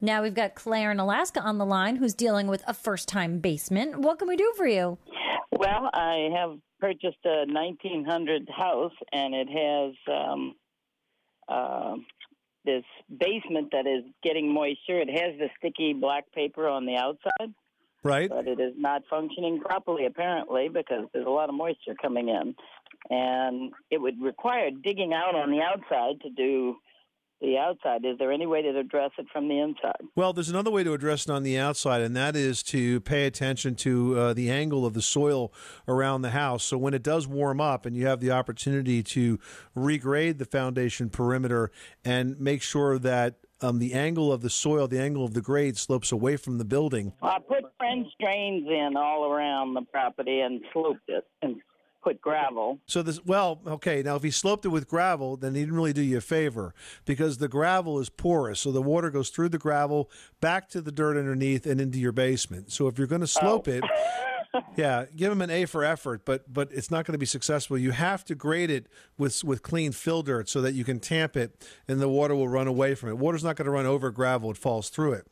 Now we've got Claire in Alaska on the line who's dealing with a first time basement. What can we do for you? Well, I have purchased a 1900 house, and it has um, uh, this basement that is getting moisture. It has the sticky black paper on the outside, Right. but it is not functioning properly, apparently, because there's a lot of moisture coming in. And it would require digging out on the outside to do the outside. Is there any way to address it from the inside? Well, there's another way to address it on the outside, and that is to pay attention to uh, the angle of the soil around the house. So when it does warm up and you have the opportunity to regrade the foundation perimeter and make sure that um, the angle of the soil, the angle of the grade slopes away from the building. I put French drains in all around the property and sloped it and put gravel. So this, well, okay. Now, if he sloped it with gravel, then he didn't really do you a favor because the gravel is porous, so the water goes through the gravel back to the dirt underneath and into your basement. So if you're going to oh. slope it, yeah, give him an A for effort, but but it's not going to be successful. You have to grade it with with clean fill dirt so that you can tamp it, and the water will run away from it. Water's not going to run over gravel; it falls through it.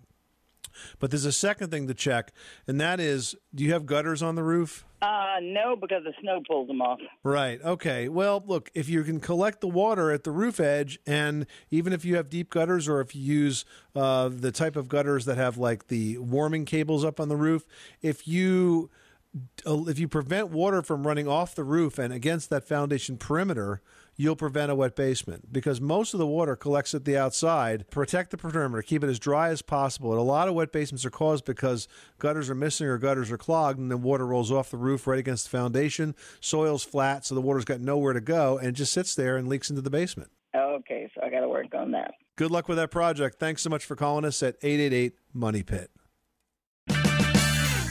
But there's a second thing to check, and that is, do you have gutters on the roof? Uh, no, because the snow pulls them off. Right. Okay. Well, look, if you can collect the water at the roof edge, and even if you have deep gutters or if you use uh, the type of gutters that have like the warming cables up on the roof, if you if you prevent water from running off the roof and against that foundation perimeter, you'll prevent a wet basement because most of the water collects at the outside. Protect the perimeter, keep it as dry as possible. And a lot of wet basements are caused because gutters are missing or gutters are clogged, and then water rolls off the roof right against the foundation. Soil's flat, so the water's got nowhere to go, and it just sits there and leaks into the basement. Okay, so I got to work on that. Good luck with that project. Thanks so much for calling us at 888 Money Pit.